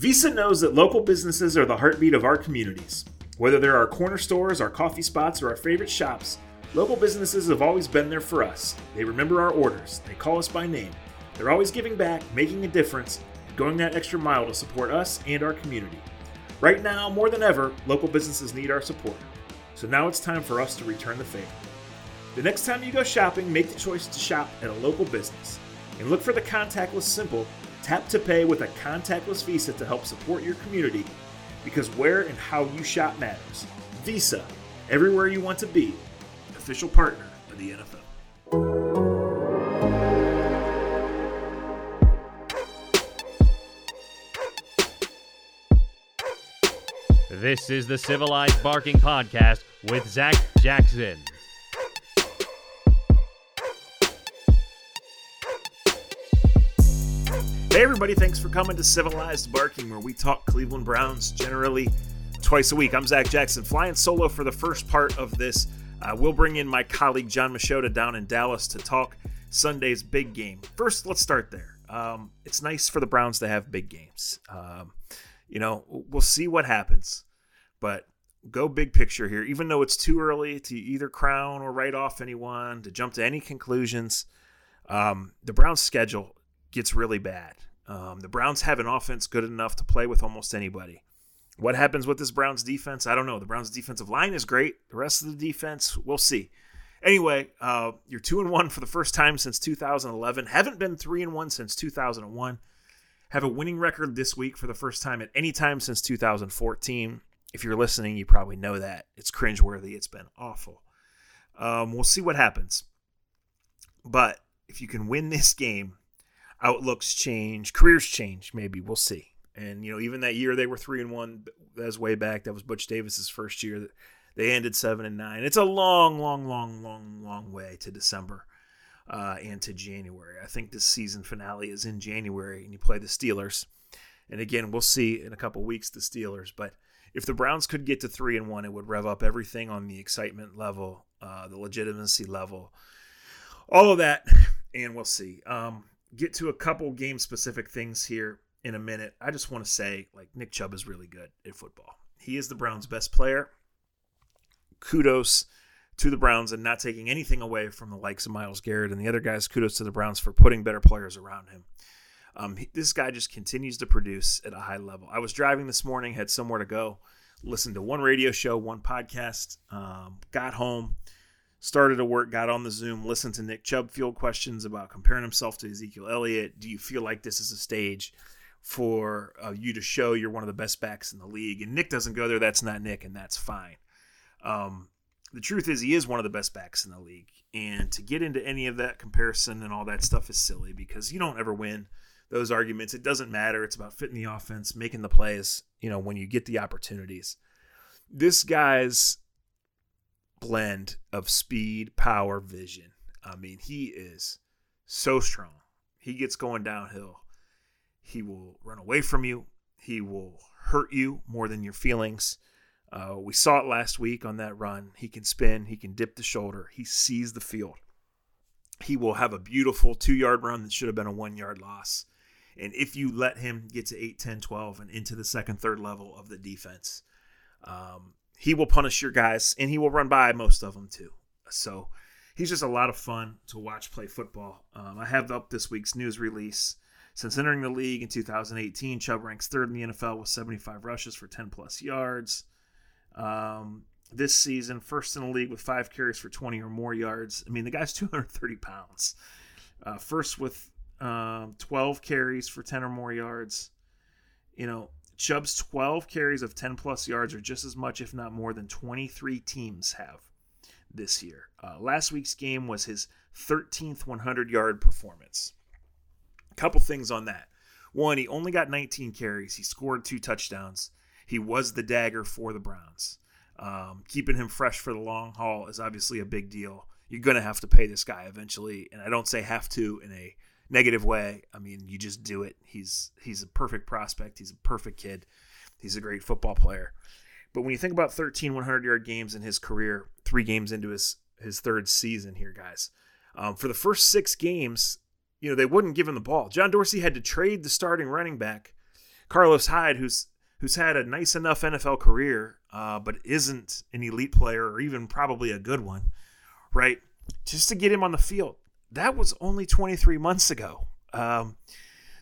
Visa knows that local businesses are the heartbeat of our communities. Whether they're our corner stores, our coffee spots, or our favorite shops, local businesses have always been there for us. They remember our orders, they call us by name. They're always giving back, making a difference, going that extra mile to support us and our community. Right now, more than ever, local businesses need our support. So now it's time for us to return the favor. The next time you go shopping, make the choice to shop at a local business. And look for the contactless simple Tap to pay with a contactless Visa to help support your community because where and how you shop matters. Visa, everywhere you want to be, official partner of the NFL. This is the Civilized Barking Podcast with Zac Jackson. Hey, everybody, thanks for coming to Civilized Barking, where we talk Cleveland Browns generally twice a week. I'm Zac Jackson, flying solo for the first part of this. Uh, we'll bring in my colleague Jon Machota down in Dallas to talk Sunday's big game. First, let's start there. Um, it's nice for the Browns to have big games. Um, you know, we'll see what happens, but go big picture here. Even though it's too early to either crown or write off anyone, to jump to any conclusions, um, the Browns' schedule gets really bad. Um, the Browns have an offense good enough to play with almost anybody. What happens with this Browns defense? I don't know. The Browns defensive line is great. The rest of the defense, we'll see. Anyway, uh, you're two and one for the first time since 2011. Haven't been three and one since 2001. Have a winning record this week for the first time at any time since 2014. If you're listening, you probably know that it's cringeworthy. It's been awful. Um, we'll see what happens. But if you can win this game, outlooks change, careers change. Maybe we'll see. And you know, even that year they were three and one. That was way back. That was Butch Davis's first year. They ended seven and nine. It's a long, long, long, long, long way to December uh, and to January. I think this season finale is in January, and you play the Steelers. And again, we'll see in a couple weeks the Steelers. But if the Browns could get to three and one, it would rev up everything on the excitement level, uh, the legitimacy level, all of that, and we'll see. Um, get to a couple game specific things here in a minute. I just want to say, like, Nick Chubb is really good at football. He is the Browns' best player. Kudos to the Browns and not taking anything away from the likes of Myles Garrett and the other guys. Kudos to the Browns for putting better players around him. Um, he, this guy just continues to produce at a high level. I was driving this morning, had somewhere to go, listened to one radio show, one podcast, um, got home started to work, got on the Zoom, listened to Nick Chubb field questions about comparing himself to Ezekiel Elliott. Do you feel like this is a stage for uh, you to show you're one of the best backs in the league? And Nick doesn't go there. That's not Nick, and that's fine. Um, the truth is, he is one of the best backs in the league. And to get into any of that comparison and all that stuff is silly because you don't ever win those arguments. It doesn't matter. It's about fitting the offense, making the plays, you know, when you get the opportunities. This guy's blend of speed, power, vision. I mean, he is so strong. He gets going downhill. He will run away from you. He will hurt you more than your feelings. Uh, we saw it last week on that run. He can spin, he can dip the shoulder, he sees the field. He will have a beautiful two yard run that should have been a one yard loss. And if you let him get to 8, 10, 12 and into the second, third level of the defense, um, he will punish your guys and he will run by most of them too. So he's just a lot of fun to watch play football. Um, I have up this week's news release. Since entering the league in 2018, Chubb ranks third in the NFL with 75 rushes for 10 plus yards. Um, this season, first in the league with five carries for 20 or more yards. I mean, the guy's 230 pounds. Uh, first with um, 12 carries for 10 or more yards. You know, Chubb's 12 carries of 10 plus yards are just as much, if not more, than 23 teams have this year. Uh, last week's game was his 13th 100 yard performance. A couple things on that. One, he only got 19 carries. He scored two touchdowns. He was the dagger for the Browns. Um, keeping him fresh for the long haul is obviously a big deal. You're going to have to pay this guy eventually. And I don't say have to in a negative way. I mean, you just do it. He's he's a perfect prospect. He's a perfect kid. He's a great football player. But when you think about 13 100 yard games in his career, three games into his his third season here, guys, um, for the first six games, you know they wouldn't give him the ball. John Dorsey had to trade the starting running back Carlos Hyde, who's who's had a nice enough NFL career, uh, but isn't an elite player or even probably a good one, right? Just to get him on the field, that was only 23 months ago. Um,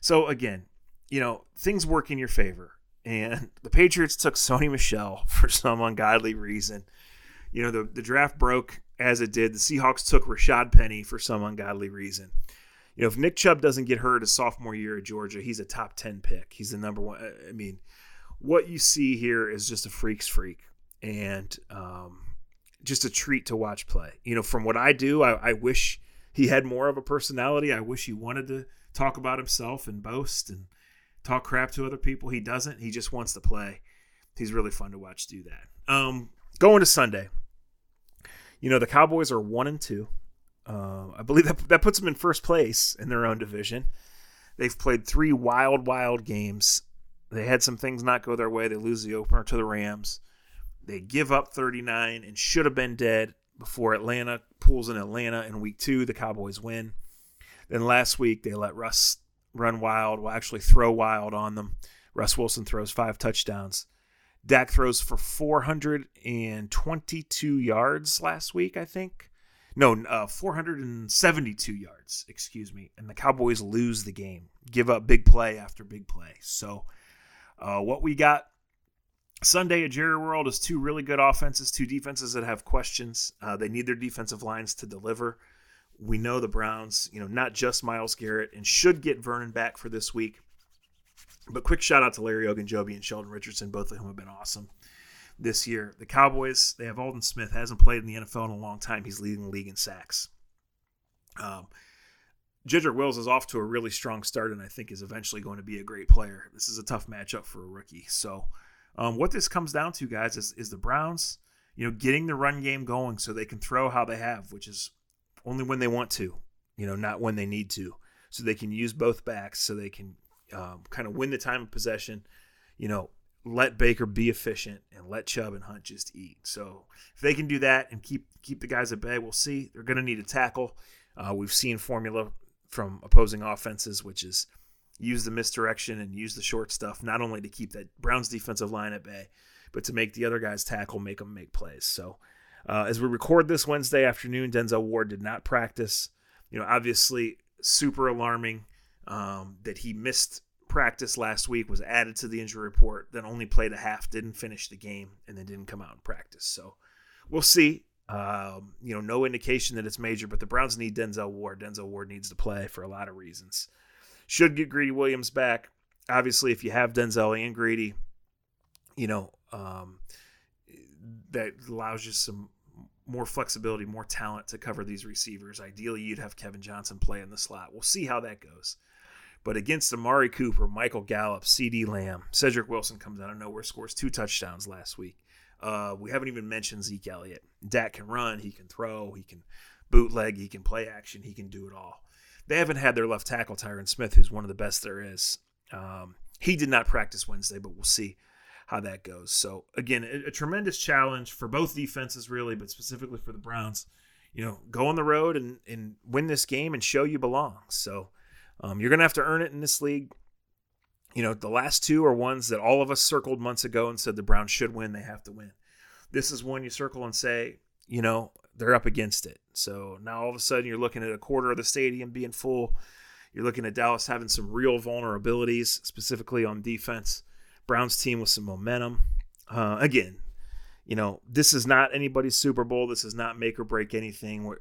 so again, you know things work in your favor, and the Patriots took Sony Michel for some ungodly reason. You know the the draft broke as it did. The Seahawks took Rashaad Penny for some ungodly reason. You know, if Nick Chubb doesn't get hurt his sophomore year at Georgia, he's a top 10 pick. He's the number one. I mean, what you see here is just a freak's freak and um, just a treat to watch play. You know, from what I do, I, I wish he had more of a personality. I wish he wanted to talk about himself and boast and talk crap to other people. He doesn't. He just wants to play. He's really fun to watch do that. Um, going to Sunday. You know, the Cowboys are one and two. Uh, I believe that that puts them in first place in their own division. They've played three wild, wild games. They had some things not go their way. They lose the opener to the Rams. They give up 39 and should have been dead before Atlanta pulls in Atlanta in week two. The Cowboys win. Then last week they let Russ run wild, well actually throw wild on them. Russ Wilson throws five touchdowns. Dak throws for 422 yards last week, I think. No, uh, 472 yards, excuse me. And the Cowboys lose the game, give up big play after big play. So, uh, what we got Sunday at Jerry World is two really good offenses, two defenses that have questions. Uh, they need their defensive lines to deliver. We know the Browns, you know, not just Myles Garrett, and should get Vernon back for this week. But quick shout out to Larry Ogunjobi and Sheldon Richardson, both of whom have been awesome this year. The Cowboys, they have Aldon Smith, hasn't played in the NFL in a long time. He's leading the league in sacks. Um, Wills is off to a really strong start and I think is eventually going to be a great player. This is a tough matchup for a rookie. So, um, what this comes down to, guys, is, is the Browns, you know, getting the run game going so they can throw how they have, which is only when they want to, you know, not when they need to. So they can use both backs so they can um, kind of win the time of possession, you know, let Baker be efficient and let Chubb and Hunt just eat. So if they can do that and keep keep the guys at bay, we'll see. They're going to need a tackle. Uh, we've seen formula from opposing offenses, which is use the misdirection and use the short stuff, not only to keep that Browns defensive line at bay, but to make the other guys tackle, make them make plays. So uh, as we record this Wednesday afternoon, Denzel Ward did not practice. You know, obviously super alarming um, that he missed practice last week, was added to the injury report, then only played a half, didn't finish the game, and then didn't come out and practice. So we'll see. Um, you know, no indication that it's major, but the Browns need Denzel Ward. Denzel Ward needs to play for a lot of reasons. Should get Greedy Williams back. Obviously, if you have Denzel and Greedy, you know, um, that allows you some more flexibility, more talent to cover these receivers. Ideally, you'd have Kevin Johnson play in the slot. We'll see how that goes. But against Amari Cooper, Michael Gallup, CeeDee Lamb, Cedric Wilson comes out of nowhere, scores two touchdowns last week. Uh, we haven't even mentioned Zeke Elliott. Dak can run, he can throw, he can bootleg, he can play action, he can do it all. They haven't had their left tackle, Tyron Smith, who's one of the best there is. Um, he did not practice Wednesday, but we'll see how that goes. So again, a, a, tremendous challenge for both defenses, really, but specifically for the Browns. You know, go on the road and, and win this game and show you belong. So um, you're going to have to earn it in this league. You know, the last two are ones that all of us circled months ago and said the Browns should win. They have to win. This is one you circle and say, you know, they're up against it. So now all of a sudden you're looking at a quarter of the stadium being full. You're looking at Dallas having some real vulnerabilities, specifically on defense. Browns team with some momentum. Uh, again, you know, this is not anybody's Super Bowl. This is not make or break anything. We're,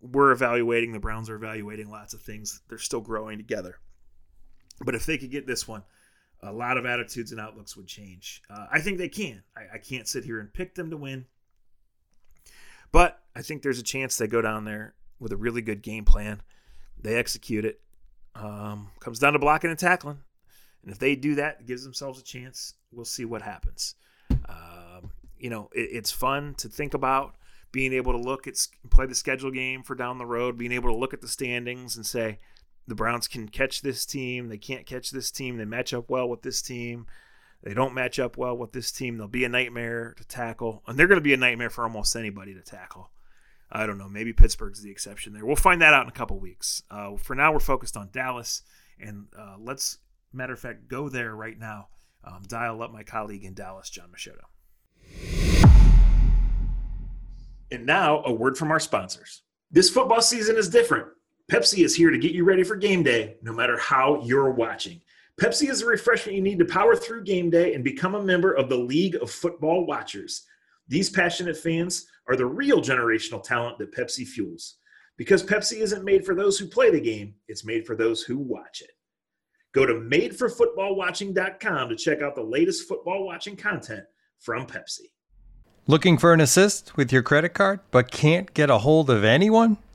we're evaluating, the Browns are evaluating lots of things. They're still growing together. But if they could get this one, a lot of attitudes and outlooks would change. Uh, I think they can. I, I, can't sit here and pick them to win. But I think there's a chance they go down there with a really good game plan. They execute it. Um, comes down to blocking and tackling. And if they do that, gives themselves a chance. We'll see what happens. Um, you know, it, it's fun to think about being able to look at play the schedule game for down the road, being able to look at the standings and say the Browns can catch this team, they can't catch this team, they match up well with this team. They don't match up well with this team. They'll be a nightmare to tackle, and they're going to be a nightmare for almost anybody to tackle. I don't know. Maybe Pittsburgh's the exception there. We'll find that out in a couple weeks. Uh, for now, we're focused on Dallas, and uh, let's Matter of fact, go there right now. Um, dial up my colleague in Dallas, Jon Machota. And now, a word from our sponsors. This football season is different. Pepsi is here to get you ready for game day, no matter how you're watching. Pepsi is the refreshment you need to power through game day and become a member of the League of Football Watchers. These passionate fans are the real generational talent that Pepsi fuels. Because Pepsi isn't made for those who play the game, it's made for those who watch it. Go to madeforfootballwatching.com to check out the latest football watching content from Pepsi. Looking for an assist with your credit card but can't get a hold of anyone?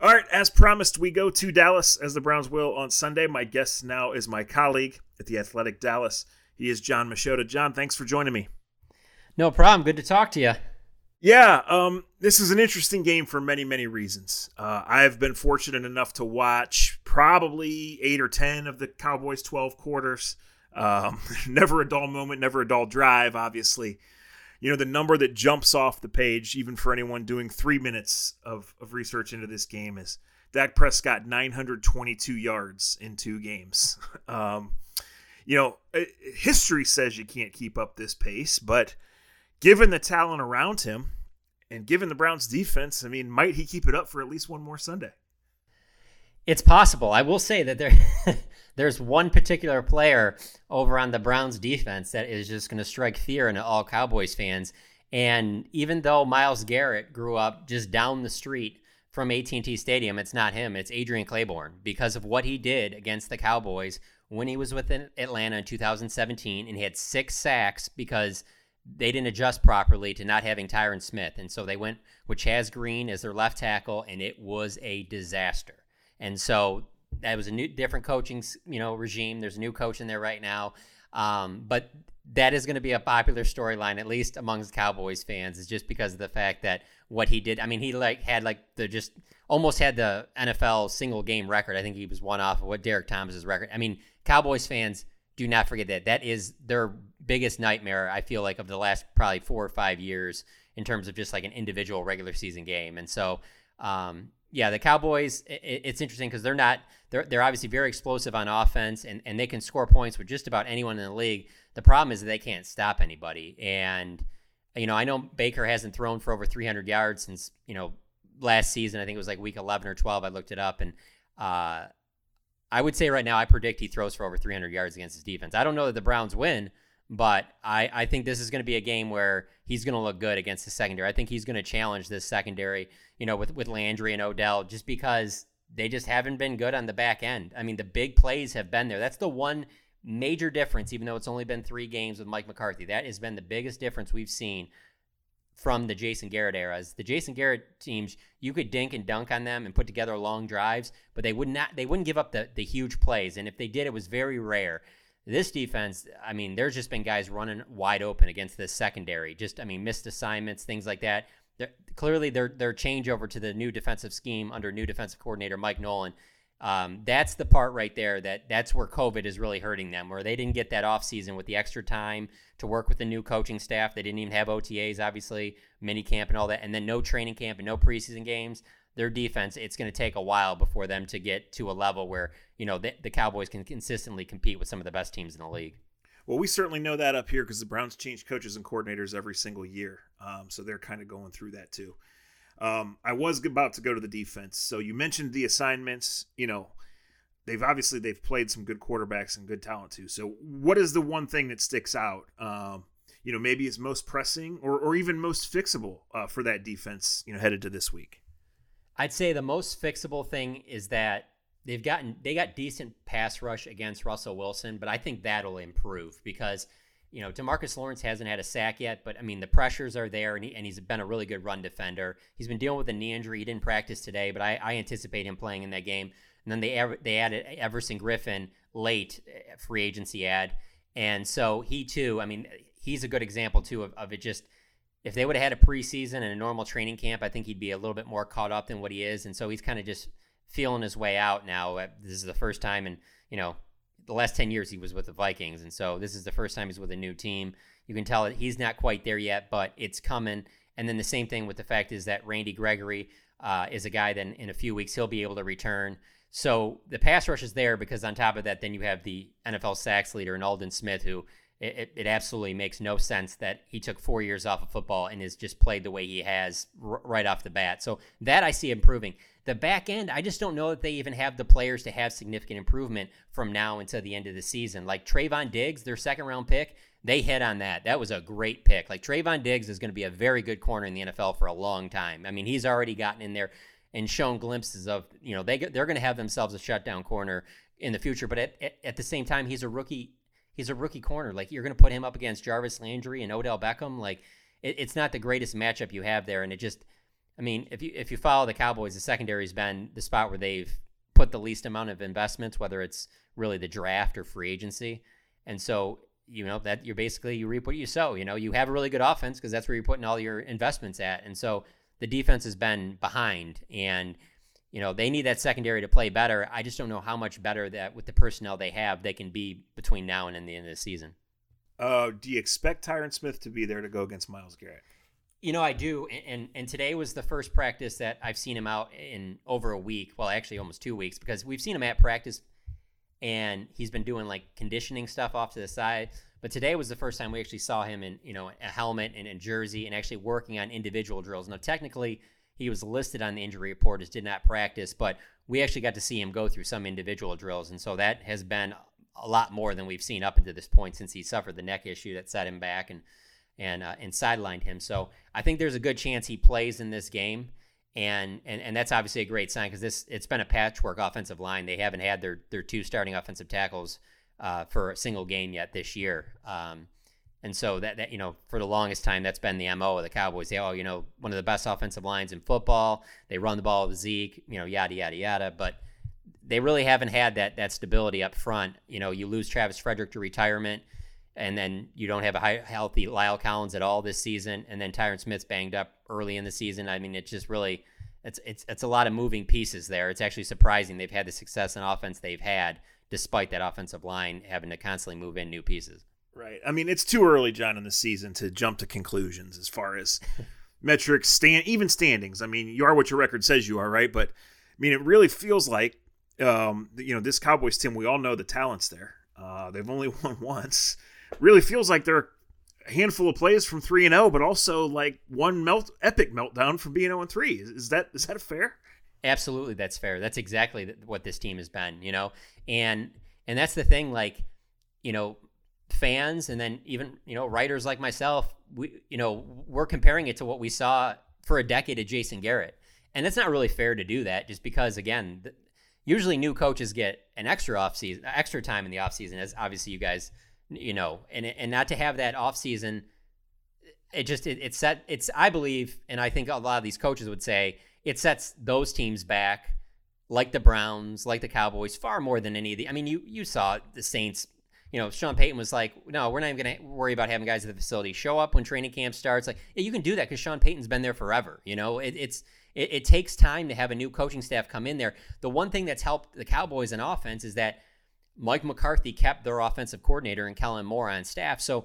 All right, as promised, we go to Dallas as the Browns will on Sunday. My guest now is my colleague at the Athletic Dallas. He is Jon Machota. John, thanks for joining me. No problem. Good to talk to you. Yeah, um, this is an interesting game for many, many reasons. Uh, I've been fortunate enough to watch probably eight or 10 of the Cowboys' 12 quarters. Um, never a dull moment, never a dull drive, obviously you know, the number that jumps off the page, even for anyone doing three minutes of, of research into this game, is Dak Prescott 922 yards in two games. Um, you know, uh, history says you can't keep up this pace, but given the talent around him and given the Browns' defense, I mean, might he keep it up for at least one more Sunday? It's possible. I will say that there there's one particular player over on the Browns defense that is just going to strike fear into all Cowboys fans. And even though Myles Garrett grew up just down the street from AT&T Stadium, it's not him, it's Adrian Clayborn because of what he did against the Cowboys when he was with Atlanta in 2017 and he had 6 sacks because they didn't adjust properly to not having Tyron Smith. And so they went with Chaz Green as their left tackle and it was a disaster. And so that was a new, different coaching, you know, regime. There's a new coach in there right now, um, but that is going to be a popular storyline, at least amongst Cowboys fans, is just because of the fact that what he did. I mean, he like had like the just almost had the NFL single game record. I think he was one off of what Derrick Thomas's record. I mean, Cowboys fans do not forget that. That is their biggest nightmare. I feel like of the last probably four or five years in terms of just like an individual regular season game. And so, um, yeah, the Cowboys. It, it's interesting because they're not. They're they're obviously very explosive on offense, and and they can score points with just about anyone in the league. The problem is they can't stop anybody. And you know, I know Baker hasn't thrown for over 300 yards since you know last season. I think it was like week 11 or 12. I looked it up, and uh, I would say right now I predict he throws for over 300 yards against his defense. I don't know that the Browns win, but I I think this is going to be a game where he's going to look good against the secondary. I think he's going to challenge this secondary you know, with with Landry and Odell, just because they just haven't been good on the back end. I mean, the big plays have been there. That's the one major difference, even though it's only been three games with Mike McCarthy. That has been the biggest difference we've seen from the Jason Garrett eras. The Jason Garrett teams, you could dink and dunk on them and put together long drives, but they would not they wouldn't give up the the huge plays. And if they did, it was very rare. This defense, I mean, there's just been guys running wide open against this secondary. Just, I mean, missed assignments, things like that they're, clearly their their changeover to the new defensive scheme under new defensive coordinator Mike Nolan. Um, that's the part right there that that's where COVID is really hurting them, where they didn't get that offseason with the extra time to work with the new coaching staff. They didn't even have OTAs, obviously, mini camp and all that, and then no training camp and no preseason games. Their defense, it's going to take a while before them to get to a level where you know the, the Cowboys can consistently compete with some of the best teams in the league. Well, we certainly know that up here because the Browns change coaches and coordinators every single year. Um, so they're kind of going through that too. Um, I was about to go to the defense. So you mentioned the assignments. You know, they've obviously they've played some good quarterbacks and good talent too. So what is the one thing that sticks out? Um, you know, maybe is most pressing or or even most fixable uh, for that defense. You know, headed to this week. I'd say the most fixable thing is that they've gotten they got decent pass rush against Russell Wilson, but I think that'll improve because you know Demarcus Lawrence hasn't had a sack yet, but I mean the pressures are there, and, he, and he's been a really good run defender. He's been dealing with a knee injury; he didn't practice today, but I, I anticipate him playing in that game. And then they they added Everson Griffen late eh, free agency ad, and so he too. I mean, he's a good example too of, of it just if they would have had a preseason and a normal training camp, I think he'd be a little bit more caught up than what he is. And so he's kind of just feeling his way out now. Uh, this is the first time in, you know, the last 10 years he was with the Vikings. And so this is the first time he's with a new team. You can tell that he's not quite there yet, but it's coming. And then the same thing with the fact is that Randy Gregory uh, is a guy that in a few weeks he'll be able to return. So the pass rush is there because on top of that, then you have the NFL sacks leader, and Aldon Smith, who it, it, absolutely makes no sense that he took four years off of football and has just played the way he has r- right off the bat. So that I see improving. The back end, I just don't know that they even have the players to have significant improvement from now until the end of the season. Like Trevon Diggs, their second round pick, they hit on that. That was a great pick. Like Trevon Diggs is going to be a very good corner in the NFL for a long time. I mean, he's already gotten in there and shown glimpses of, you know, they, they're going to have themselves a shutdown corner in the future. But at, at, at the same time, he's a rookie he's a rookie corner. Like you're going to put him up against Jarvis Landry and Odell Beckham. Like it, it's not the greatest matchup you have there. And it just, I mean, if you if you follow the Cowboys, the secondary's been the spot where they've put the least amount of investments, whether it's really the draft or free agency. And so you know that you're basically you reap what you sow. You know you have a really good offense because that's where you're putting all your investments at. And so the defense has been behind and you know, they need that secondary to play better. I just don't know how much better that with the personnel they have, they can be between now and the end of the season. Uh, do you expect Tyron Smith to be there to go against Myles Garrett? You know, I do, and, and, and today was the first practice that I've seen him out in over a week. Well, actually, almost two weeks because we've seen him at practice, and he's been doing like conditioning stuff off to the side. But today was the first time we actually saw him in you know a helmet and a jersey and actually working on individual drills. Now, technically, he was listed on the injury report as did not practice, but we actually got to see him go through some individual drills. And so that has been a lot more than we've seen up until this point since he suffered the neck issue that set him back and and uh, and sidelined him. So I think there's a good chance he plays in this game. And, and and that's obviously a great sign because this it's been a patchwork offensive line. They haven't had their their two starting offensive tackles uh, for a single game yet this year. Um, and so that, that you know, for the longest time, that's been the mo of the Cowboys. They, oh, you know, one of the best offensive lines in football. They run the ball with Zeke, you know, yada yada yada. But they really haven't had that that stability up front. You know, you lose Travis Frederick to retirement, and then you don't have a high, healthy La'el Collins at all this season, and then Tyron Smith's banged up early in the season. I mean, it's just really it's it's it's a lot of moving pieces there. It's actually surprising they've had the success in offense they've had despite that offensive line having to constantly move in new pieces. Right. I mean, it's too early, John, in the season to jump to conclusions as far as metrics, stand even standings. I mean, you are what your record says you are, right? But I mean, it really feels like, um, you know, this Cowboys team. We all know the talents there. Uh, they've only won once. Really feels like they're a handful of plays from three and zero, oh, but also like one melt epic meltdown from being zero oh and three. Is, is that is that fair? Absolutely, that's fair. That's exactly what this team has been. You know, and and that's the thing. Like, you know, fans and then even you know writers like myself we you know we're comparing it to what we saw for a decade of Jason Garrett. And it's not really fair to do that just because again the, usually new coaches get an extra off season extra time in the off season as obviously you guys you know and and not to have that off season it just it, it set it's I believe and I think a lot of these coaches would say it sets those teams back like the Browns like the Cowboys far more than any of the I mean you you saw the Saints you know, Sean Payton was like, no, we're not even going to worry about having guys at the facility show up when training camp starts. Like, yeah, you can do that because Sean Payton's been there forever. You know, it, it's it, it, takes time to have a new coaching staff come in there. The one thing that's helped the Cowboys in offense is that Mike McCarthy kept their offensive coordinator and Kellen Moore on staff. So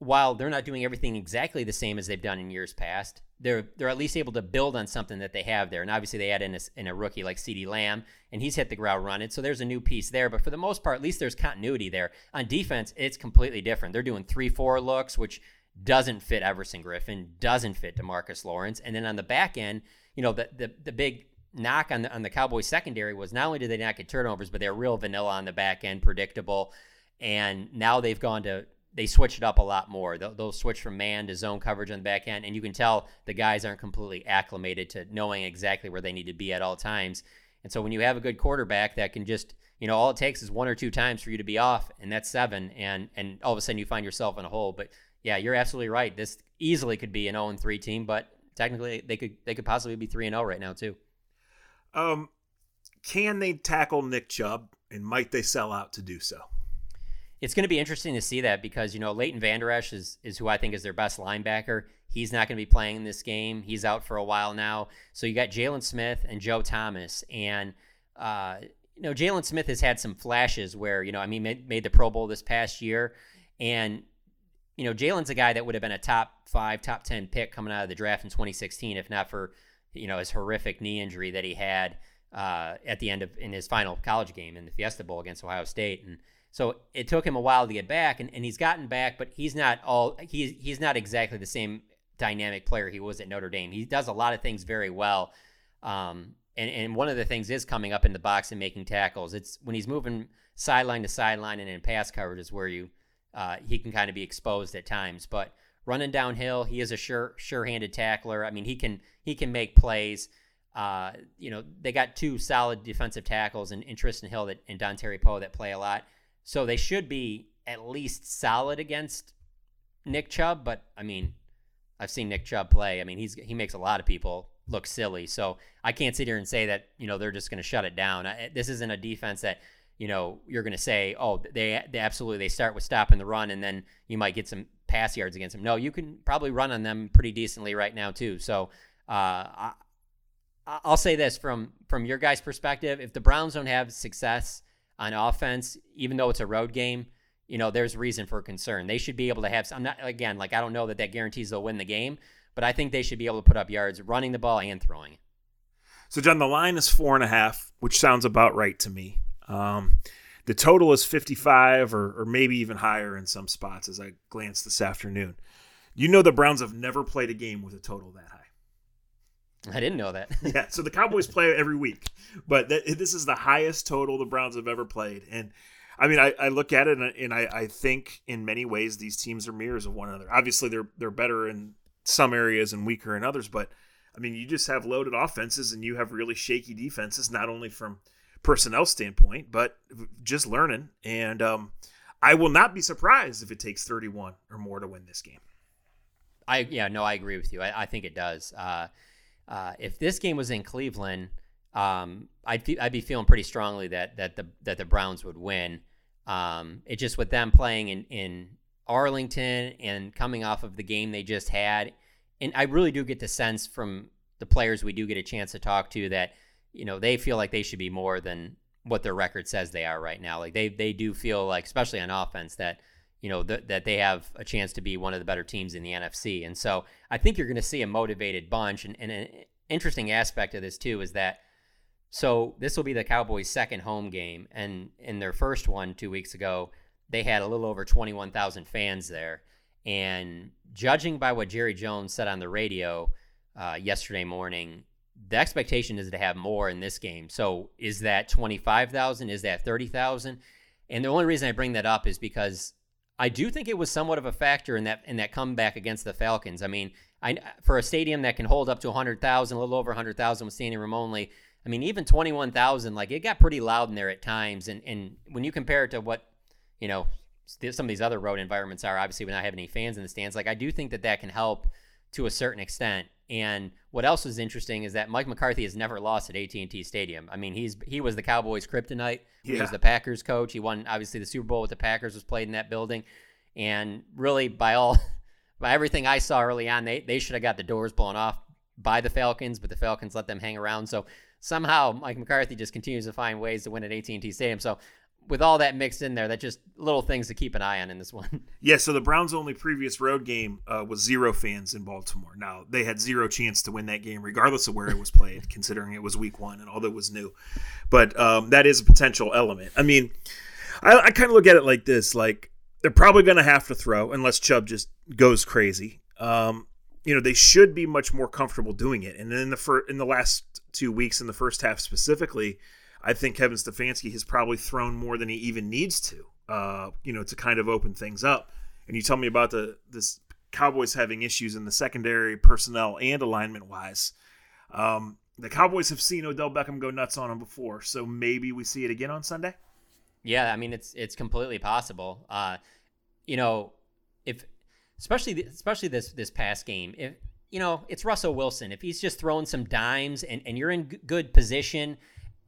while they're not doing everything exactly the same as they've done in years past, they're they're at least able to build on something that they have there. And obviously, they add in a, in a rookie like CeeDee Lamb, and he's hit the ground running. So there's a new piece there. But for the most part, at least there's continuity there. On defense, it's completely different. They're doing three four looks, which doesn't fit Everson Griffen, doesn't fit Demarcus Lawrence, and then on the back end, you know, the the, the big knock on the on the Cowboys secondary was not only did they not get turnovers, but they're real vanilla on the back end, predictable. And now they've gone to they switch it up a lot more. They'll, they'll, switch from man to zone coverage on the back end, and you can tell the guys aren't completely acclimated to knowing exactly where they need to be at all times. And so when you have a good quarterback that can just, you know, all it takes is one or two times for you to be off, and that's seven, and and all of a sudden you find yourself in a hole. But yeah, you're absolutely right. This easily could be an 0 3 team, but technically they could they could possibly be 3 and 0 right now too. Um, can they tackle Nick Chubb, and might they sell out to do so? It's going to be interesting to see that because you know Leighton Vander Esch is is who I think is their best linebacker. He's not going to be playing in this game. He's out for a while now. So you got Jaylon Smith and Joe Thomas, and uh, you know Jaylon Smith has had some flashes where you know I mean made, made the Pro Bowl this past year, and you know Jaylon's a guy that would have been a top five, top ten pick coming out of the draft in 2016 if not for you know his horrific knee injury that he had uh, at the end of in his final college game in the Fiesta Bowl against Ohio State and so it took him a while to get back, and, and he's gotten back, but he's not all he's he's not exactly the same dynamic player he was at Notre Dame. He does a lot of things very well, um, and and one of the things is coming up in the box and making tackles. It's when he's moving sideline to sideline and in pass coverage is where you uh, he can kind of be exposed at times, but. Running downhill, he is a sure sure-handed tackler. I mean, he can he can make plays. Uh, you know, they got two solid defensive tackles and, in Trysten Hill that, and Terry Poe that play a lot. So they should be at least solid against Nick Chubb. But I mean, I've seen Nick Chubb play. I mean, he's he makes a lot of people look silly. So I can't sit here and say that you know they're just going to shut it down. I, this isn't a defense that you know you're going to say, oh, they, they absolutely they start with stopping the run and then you might get some pass yards against them. No, you can probably run on them pretty decently right now too. So uh, I, I'll say this from from your guys' perspective: if the Browns don't have success on offense, even though it's a road game, you know, there's reason for concern. They should be able to have. I'm not again like I don't know that that guarantees they'll win the game, but I think they should be able to put up yards running the ball and throwing. So John, the line is four and a half, which sounds about right to me. Um, the total is 55 or, or maybe even higher in some spots as I glanced this afternoon. You know the Browns have never played a game with a total that high. I didn't know that. yeah, so the Cowboys play every week, but th- this is the highest total the Browns have ever played. And I mean, I, I look at it and, and I, I, think in many ways these teams are mirrors of one another. Obviously, they're they're better in some areas and weaker in others, but I mean, you just have loaded offenses and you have really shaky defenses, not only from personnel standpoint, but just learning. And um, I will not be surprised if it takes 31 or more to win this game. I yeah no, I agree with you. I, I think it does. Uh, uh, if this game was in Cleveland, um, I'd I'd be feeling pretty strongly that that the that the Browns would win. Um, it just with them playing in in Arlington and coming off of the game they just had, and I really do get the sense from the players we do get a chance to talk to that you know they feel like they should be more than what their record says they are right now. Like they they do feel like, especially on offense, that you know th- that they have a chance to be one of the better teams in the NFC. And so I think you're going to see a motivated bunch. And, and, an interesting aspect of this too is that so this will be the Cowboys' second home game, and in their first one two weeks ago, they had a little over 21,000 fans there. And judging by what Jerry Jones said on the radio uh, yesterday morning, the expectation is to have more in this game. So is that 25,000? Is that 30,000? And the only reason I bring that up is because I do think it was somewhat of a factor in that in that comeback against the Falcons. I mean, I, for a stadium that can hold up to 100,000, a little over 100,000 with standing room only. I mean, even 21,000, like it got pretty loud in there at times. And and when you compare it to what you know some of these other road environments are, obviously, when I have any fans in the stands, like I do think that that can help to a certain extent. And what else is interesting is that Mike McCarthy has never lost at AT&T Stadium. I mean, he's he was the Cowboys' kryptonite. He was the Packers coach. He won obviously the Super Bowl with the Packers was played in that building. And really, by all by everything I saw early on, they they should have got the doors blown off by the Falcons, but the Falcons let them hang around. So somehow Mike McCarthy just continues to find ways to win at AT&T Stadium. So with all that mixed in there, that just little things to keep an eye on in this one. Yeah, so the Browns' only previous road game uh, was zero fans in Baltimore. Now they had zero chance to win that game, regardless of where it was played, considering it was Week One and all that was new. But um, that is a potential element. I mean, I, I kind of look at it like this: like they're probably going to have to throw unless Chubb just goes crazy. Um, you know, they should be much more comfortable doing it. And then in the fir- in the last two weeks, in the first half specifically I think Kevin Stefanski has probably thrown more than he even needs to, uh, you know, to kind of open things up. And you tell me about the this Cowboys having issues in the secondary personnel and alignment wise. Um, the Cowboys have seen Odell Beckham go nuts on him before, so maybe we see it again on Sunday. Yeah, I mean it's it's completely possible. Uh, you know, if especially especially this this past game, if you know it's Russell Wilson, if he's just throwing some dimes and and you're in good position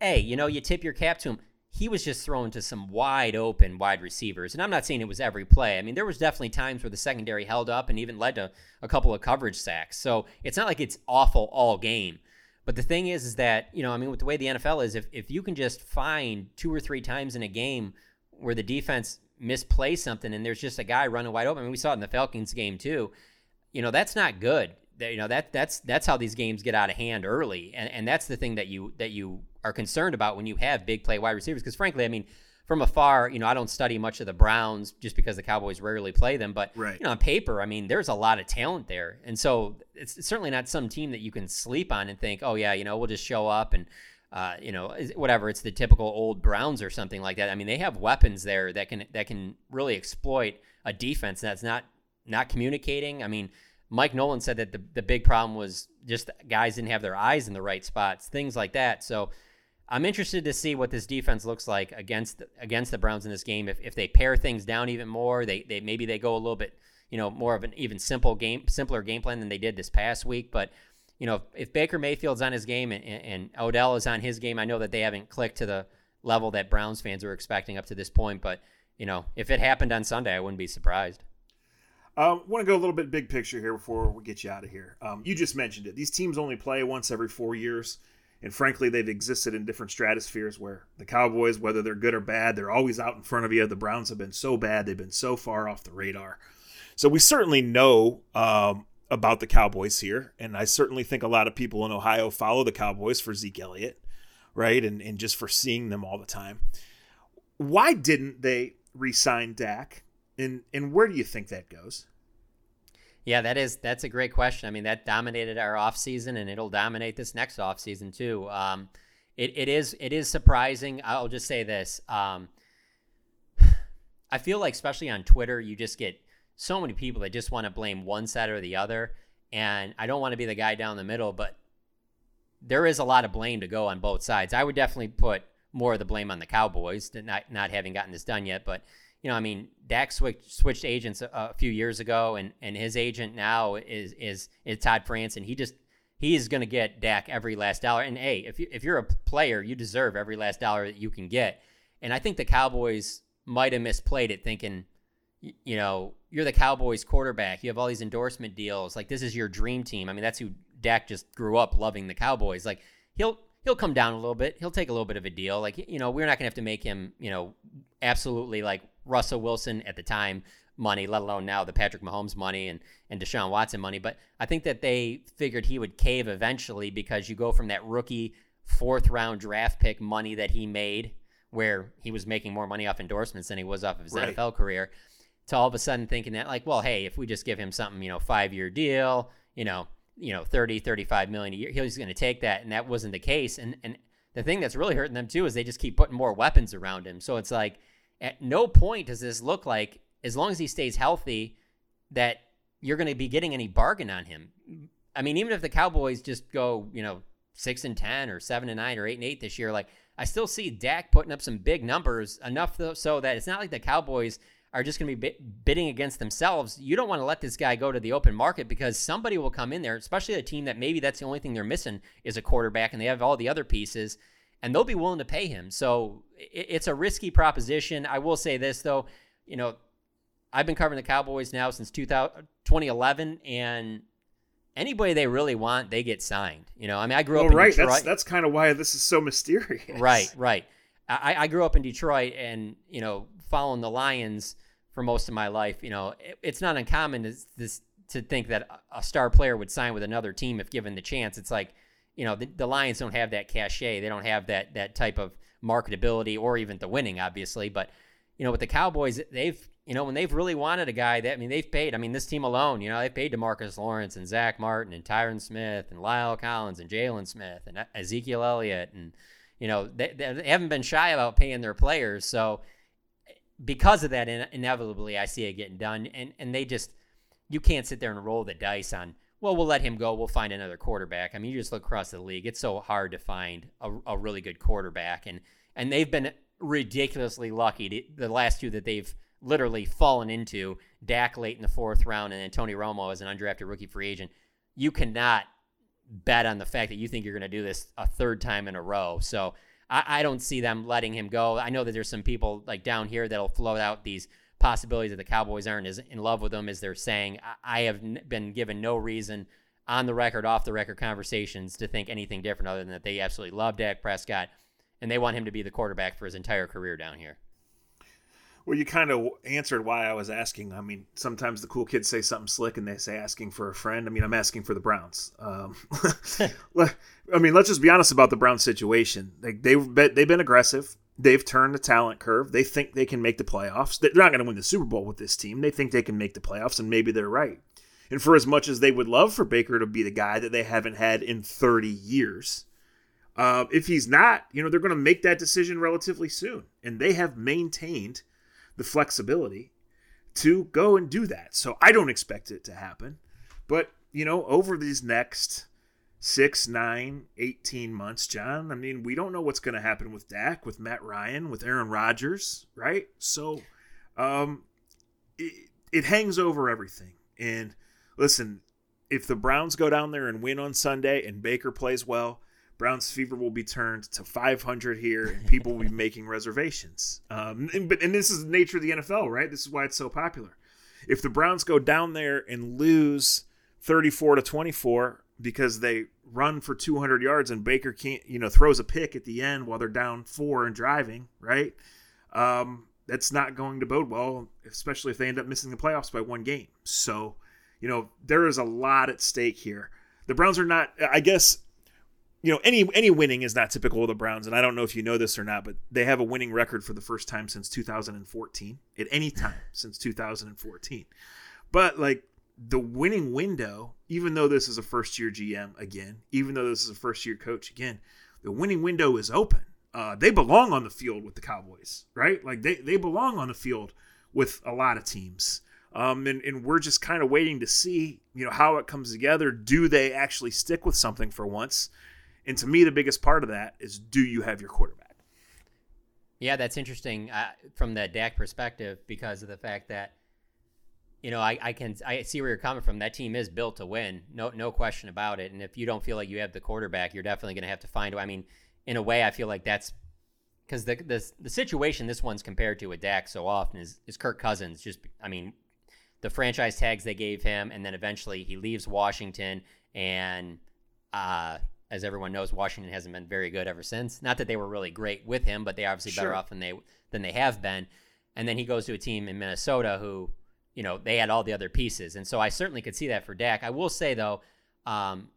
hey, you know, you tip your cap to him. he was just thrown to some wide open wide receivers. And I'm not saying it was every play. I mean, there was definitely times where the secondary held up and even led to a couple of coverage sacks. So it's not like it's awful all game. But the thing is, is that, you know, I mean, with the way the NFL is, if, if you can just find two or three times in a game where the defense misplays something and there's just a guy running wide open, I mean, we saw it in the Falcons game too, you know, that's not good. You know, that that's that's how these games get out of hand early. And and that's the thing that you that you are concerned about when you have big play wide receivers. Because frankly, I mean, from afar, you know, I don't study much of the Browns just because the Cowboys rarely play them. But right. you know, on paper, I mean, there's a lot of talent there, and so it's certainly not some team that you can sleep on and think, oh yeah, you know, we'll just show up and. Uh, you know, whatever. It's the typical old Browns or something like that. I mean, they have weapons there that can that can really exploit a defense that's not not communicating. I mean, Mike Nolan said that the the big problem was just guys didn't have their eyes in the right spots, things like that. So I'm interested to see what this defense looks like against against the Browns in this game. If, if they pare things down even more, they, they maybe they go a little bit, you know, more of an even simple game, simpler game plan than they did this past week. But you know, if, if Baker Mayfield's on his game and, and Odell is on his game, I know that they haven't clicked to the level that Browns fans were expecting up to this point. But you know, if it happened on Sunday, I wouldn't be surprised. Um, want to go a little bit big picture here before we get you out of here. Um, you just mentioned it. These teams only play once every four years. And frankly, they've existed in different stratospheres where the Cowboys, whether they're good or bad, they're always out in front of you. The Browns have been so bad, they've been so far off the radar. So we certainly know um, about the Cowboys here. And I certainly think a lot of people in Ohio follow the Cowboys for Zeke Elliott, right? And, and just for seeing them all the time. Why didn't they re sign Dak? And, and where do you think that goes? Yeah, that is that's a great question. I mean, that dominated our offseason and it'll dominate this next offseason too. Um, it, it is it is surprising. I'll just say this. Um, I feel like especially on Twitter, you just get so many people that just want to blame one side or the other. And I don't want to be the guy down the middle, but there is a lot of blame to go on both sides. I would definitely put more of the blame on the Cowboys, not not having gotten this done yet. But you know, I mean, Dak switched, switched agents a, a, few years ago, and, and his agent now is is is Todd France, and he just he is going to get Dak every last dollar. And hey, if you if you're a player, you deserve every last dollar that you can get. And I think the Cowboys might have misplayed it, thinking, you know, you're the Cowboys quarterback. You have all these endorsement deals. Like this is your dream team. I mean, that's who Dak just grew up loving the Cowboys. Like he'll he'll come down a little bit. He'll take a little bit of a deal. Like you know, we're not gonna have to make him, you know, absolutely like Russell Wilson at the time money, let alone now the Patrick Mahomes money and, and Deshaun Watson money. But I think that they figured he would cave eventually because you go from that rookie fourth round draft pick money that he made, where he was making more money off endorsements than he was off of his right. NFL career, to all of a sudden thinking that, like, well, hey, if we just give him something, you know, five year deal, you know, you know, 30, 35 million a year, he's going to take that. And that wasn't the case. And, and the thing that's really hurting them too is they just keep putting more weapons around him. So it's like, at no point does this look like, as long as he stays healthy, that you're going to be getting any bargain on him. I mean, even if the Cowboys just go, you know, six and ten or seven and nine or eight and eight this year, like I still see Dak putting up some big numbers enough so that it's not like the Cowboys are just going to be bidding against themselves. You don't want to let this guy go to the open market because somebody will come in there, especially a team that maybe that's the only thing they're missing is a quarterback, and they have all the other pieces and they'll be willing to pay him. So it's a risky proposition. I will say this though, you know, I've been covering the Cowboys now since 2011, and anybody they really want, they get signed. You know, I mean, I grew well, up in right. Detroit. That's that's kind of why this is so mysterious. Right, right. I, I grew up in Detroit, and you know, following the Lions for most of my life. You know, it, it's not uncommon to, this, to think that a star player would sign with another team if given the chance. It's like you know the, the Lions don't have that cachet. They don't have that that type of marketability or even the winning, obviously. But you know, with the Cowboys, they've you know when they've really wanted a guy that I mean they've paid. I mean this team alone, you know, they paid Demarcus Lawrence and Zack Martin and Tyron Smith and La'el Collins and Jaylon Smith and Ezekiel Elliott and you know they, they haven't been shy about paying their players. So eh, because of that, inevitably I see it getting done, and and they just you can't sit there and roll the dice on well, we'll let him go. We'll find another quarterback. I mean, you just look across the league; it's so hard to find a, a really good quarterback, and and they've been ridiculously lucky. To, the last two that they've literally fallen into, Dak late in the fourth round, and then Tony Romo as an undrafted rookie free agent. You cannot bet on the fact that you think you're going to do this a third time in a row. So I, I don't see them letting him go. I know that there's some people like down here that'll float out these possibilities that the Cowboys aren't as in love with him as they're saying. I, I have n- been given no reason on the record, off the record conversations to think anything different other than that they absolutely love Dak Prescott and they want him to be the quarterback for his entire career down here. Well, you kind of answered why I was asking. I mean, sometimes the cool kids say something slick and they say asking for a friend. I mean, I'm asking for the Browns. Um, I mean, let's just be honest about the Browns situation. Like they've been, they've been aggressive. They've turned the talent curve. They think they can make the playoffs. They're not going to win the Super Bowl with this team. They think they can make the playoffs, and maybe they're right. And for as much as they would love for Baker to be the guy that they haven't had in 30 years, uh, if he's not, you know, they're going to make that decision relatively soon. And they have maintained the flexibility to go and do that. So I don't expect it to happen. But, you know, over these next six, nine, 18 months, Jon, I mean, we don't know what's going to happen with Dak, with Matt Ryan, with Aaron Rodgers, right? So um, it, it hangs over everything. And listen, if the Browns go down there and win on Sunday and Baker plays well, Browns fever will be turned to 500 here, and people will be making reservations. Um, and, but and this is the nature of the NFL, right? This is why it's so popular. If the Browns go down there and lose 34 to 24 because they run for 200 yards and Baker can't, you know, throws a pick at the end while they're down four and driving, right? Um, that's not going to bode well, especially if they end up missing the playoffs by one game. So, you know, there is a lot at stake here. The Browns are not, I guess, you know any any winning is not typical of the Browns, and I don't know if you know this or not, but they have a winning record for the first time since 2014 at any time since 2014. But like the winning window, even though this is a first year GM again, even though this is a first year coach again, the winning window is open. Uh, they belong on the field with the Cowboys, right? Like they they belong on the field with a lot of teams. Um, and, and we're just kind of waiting to see, you know, how it comes together. Do they actually stick with something for once? And to me, the biggest part of that is do you have your quarterback? Yeah, that's interesting uh, from the Dak perspective because of the fact that you know I, I can I see where you're coming from. That team is built to win, no no question about it. And if you don't feel like you have the quarterback, you're definitely going to have to find. I mean, in a way, I feel like that's because the, the the situation this one's compared to with Dak so often is is Kirk Cousins. Just I mean, the franchise tags they gave him, and then eventually he leaves Washington and. Uh, as everyone knows, Washington hasn't been very good ever since. Not that they were really great with him, but they obviously sure. better off than they than they have been. And then he goes to a team in Minnesota who, you know, they had all the other pieces, and so I certainly could see that for Dak. I will say though, um,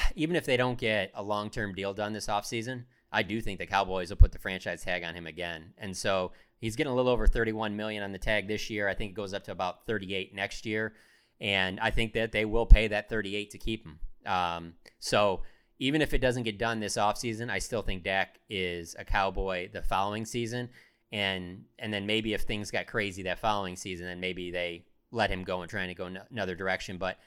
even if they don't get a long term deal done this offseason, I do think the Cowboys will put the franchise tag on him again. And so he's getting a little over 31 million on the tag this year. I think it goes up to about 38 next year. And I think that they will pay that 38 to keep him. Um, so even if it doesn't get done this offseason, I still think Dak is a Cowboy the following season. And and then maybe if things got crazy that following season, then maybe they let him go and trying to go in another direction. But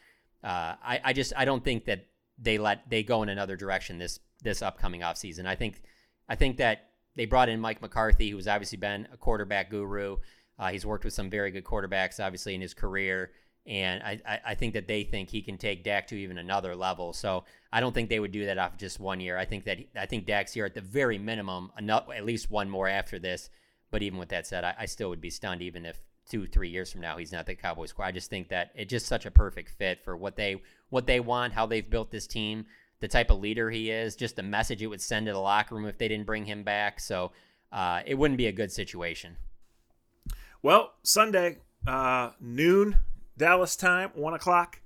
uh, I, I just I don't think that they let they go in another direction this this upcoming offseason. I think I think that they brought in Mike McCarthy, who's obviously been a quarterback guru. Uh, he's worked with some very good quarterbacks, obviously in his career. And I, I think that they think he can take Dak to even another level. So I don't think they would do that off just one year. I think that I think Dak's here at the very minimum, enough, at least one more after this. But even with that said, I, I still would be stunned even if two, three years from now he's not the Cowboys squad. I just think that it's just such a perfect fit for what they what they want, how they've built this team, the type of leader he is, just the message it would send to the locker room if they didn't bring him back. So uh, it wouldn't be a good situation. Well, Sunday, uh, noon Dallas time, 1 o'clock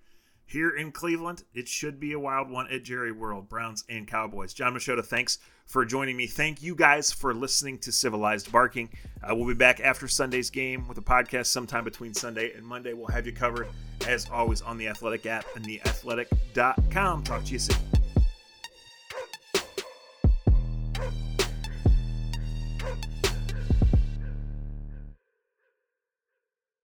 here in Cleveland. It should be a wild one at Jerry World, Browns and Cowboys. Jon Machota, thanks for joining me. Thank you guys for listening to Civilized Barking. Uh, we'll be back after Sunday's game with a podcast sometime between Sunday and Monday. We'll have you covered, as always, on the Athletic app and theathletic.com. Talk to you soon.